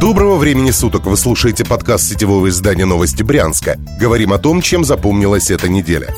Доброго времени суток! Вы слушаете подкаст сетевого издания «Новости Брянска». Говорим о том, чем запомнилась эта неделя.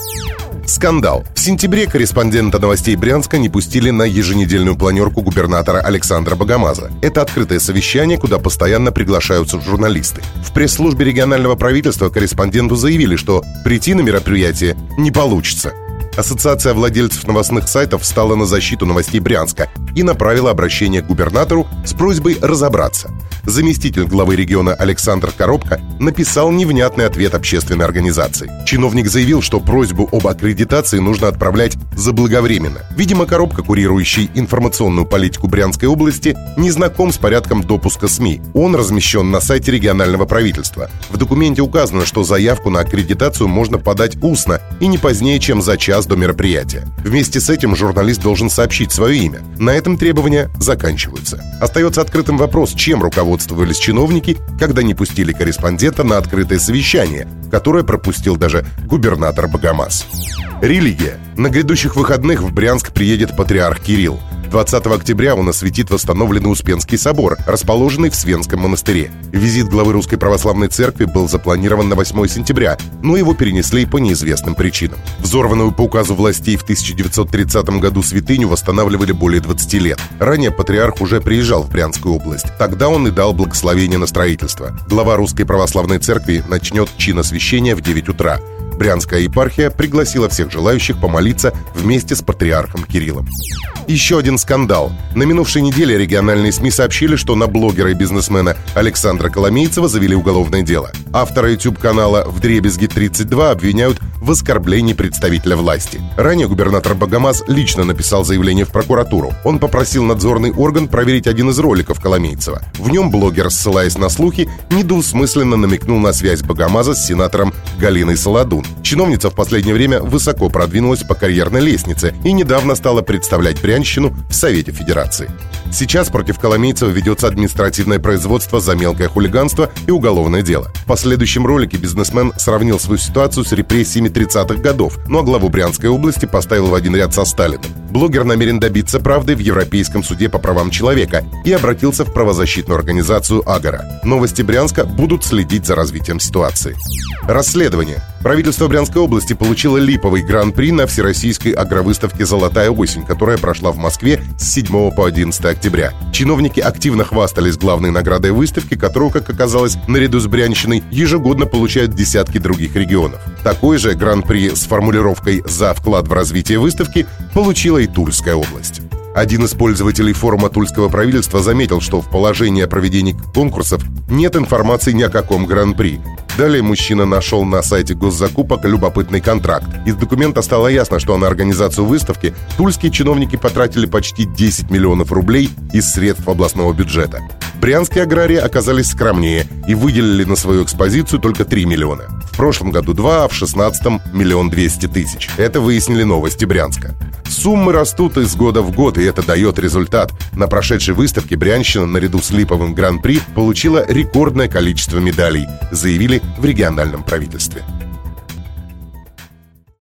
Скандал. В сентябре корреспондента новостей Брянска не пустили на еженедельную планерку губернатора Александра Богомаза. Это открытое совещание, куда постоянно приглашаются журналисты. В пресс-службе регионального правительства корреспонденту заявили, что прийти на мероприятие не получится. Ассоциация владельцев новостных сайтов встала на защиту новостей Брянска и направила обращение к губернатору с просьбой разобраться. Заместитель главы региона Александр Коробко написал невнятный ответ общественной организации. Чиновник заявил, что просьбу об аккредитации нужно отправлять заблаговременно. Видимо, Коробко, курирующий информационную политику Брянской области, не знаком с порядком допуска СМИ. Он размещен на сайте регионального правительства. В документе указано, что заявку на аккредитацию можно подать устно и не позднее, чем за час до мероприятия. Вместе с этим журналист должен сообщить свое имя. На этом требования заканчиваются. Остается открытым вопрос, чем руководствовались чиновники, когда не пустили корреспондента на открытое совещание, которое пропустил даже губернатор Богомаз. Религия. На грядущих выходных в Брянск приедет патриарх Кирилл. 20 октября он осветит восстановленный Успенский собор, расположенный в Свенском монастыре. Визит главы Русской Православной Церкви был запланирован на 8 сентября, но его перенесли по неизвестным причинам. Взорванную по указу властей в 1930 году святыню восстанавливали более 20 лет. Ранее патриарх уже приезжал в Брянскую область. Тогда он и дал благословение на строительство. Глава Русской Православной Церкви начнет чин освящения в 9 утра. Брянская епархия пригласила всех желающих помолиться вместе с патриархом Кириллом. Еще один скандал. На минувшей неделе региональные СМИ сообщили, что на блогера и бизнесмена Александра Коломейцева завели уголовное дело. Автора YouTube-канала «В дребезги 32» обвиняют в оскорблении представителя власти. Ранее губернатор Богомаз лично написал заявление в прокуратуру. Он попросил надзорный орган проверить один из роликов Коломейцева. В нем блогер, ссылаясь на слухи, недвусмысленно намекнул на связь Богомаза с сенатором Галиной Солодун. Чиновница в последнее время высоко продвинулась по карьерной лестнице и недавно стала представлять Брянщину в Совете Федерации. Сейчас против Коломейцева ведется административное производство за мелкое хулиганство и уголовное дело. В последующем ролике бизнесмен сравнил свою ситуацию с репрессиями 30-х годов, ну а главу Брянской области поставил в один ряд со Сталиным. Блогер намерен добиться правды в Европейском суде по правам человека и обратился в правозащитную организацию «Агора». Новости Брянска будут следить за развитием ситуации. Расследование. Правительство Брянской области получило липовый гран-при на Всероссийской агровыставке «Золотая осень», которая прошла в Москве с 7 по 11 октября. Чиновники активно хвастались главной наградой выставки, которую, как оказалось, наряду с Брянщиной, ежегодно получают десятки других регионов. Такой же гран-при с формулировкой «За вклад в развитие выставки» получила и Тульская область. Один из пользователей форума Тульского правительства заметил, что в положении о проведении конкурсов нет информации ни о каком гран-при. Далее мужчина нашел на сайте госзакупок любопытный контракт. Из документа стало ясно, что на организацию выставки тульские чиновники потратили почти 10 миллионов рублей из средств областного бюджета. Брянские аграрии оказались скромнее и выделили на свою экспозицию только 3 миллиона. В прошлом году 2, а в 16 миллион 200 тысяч. Это выяснили новости Брянска. Суммы растут из года в год, и это дает результат. На прошедшей выставке Брянщина наряду с Липовым Гран-при получила рекордное количество медалей, заявили в региональном правительстве.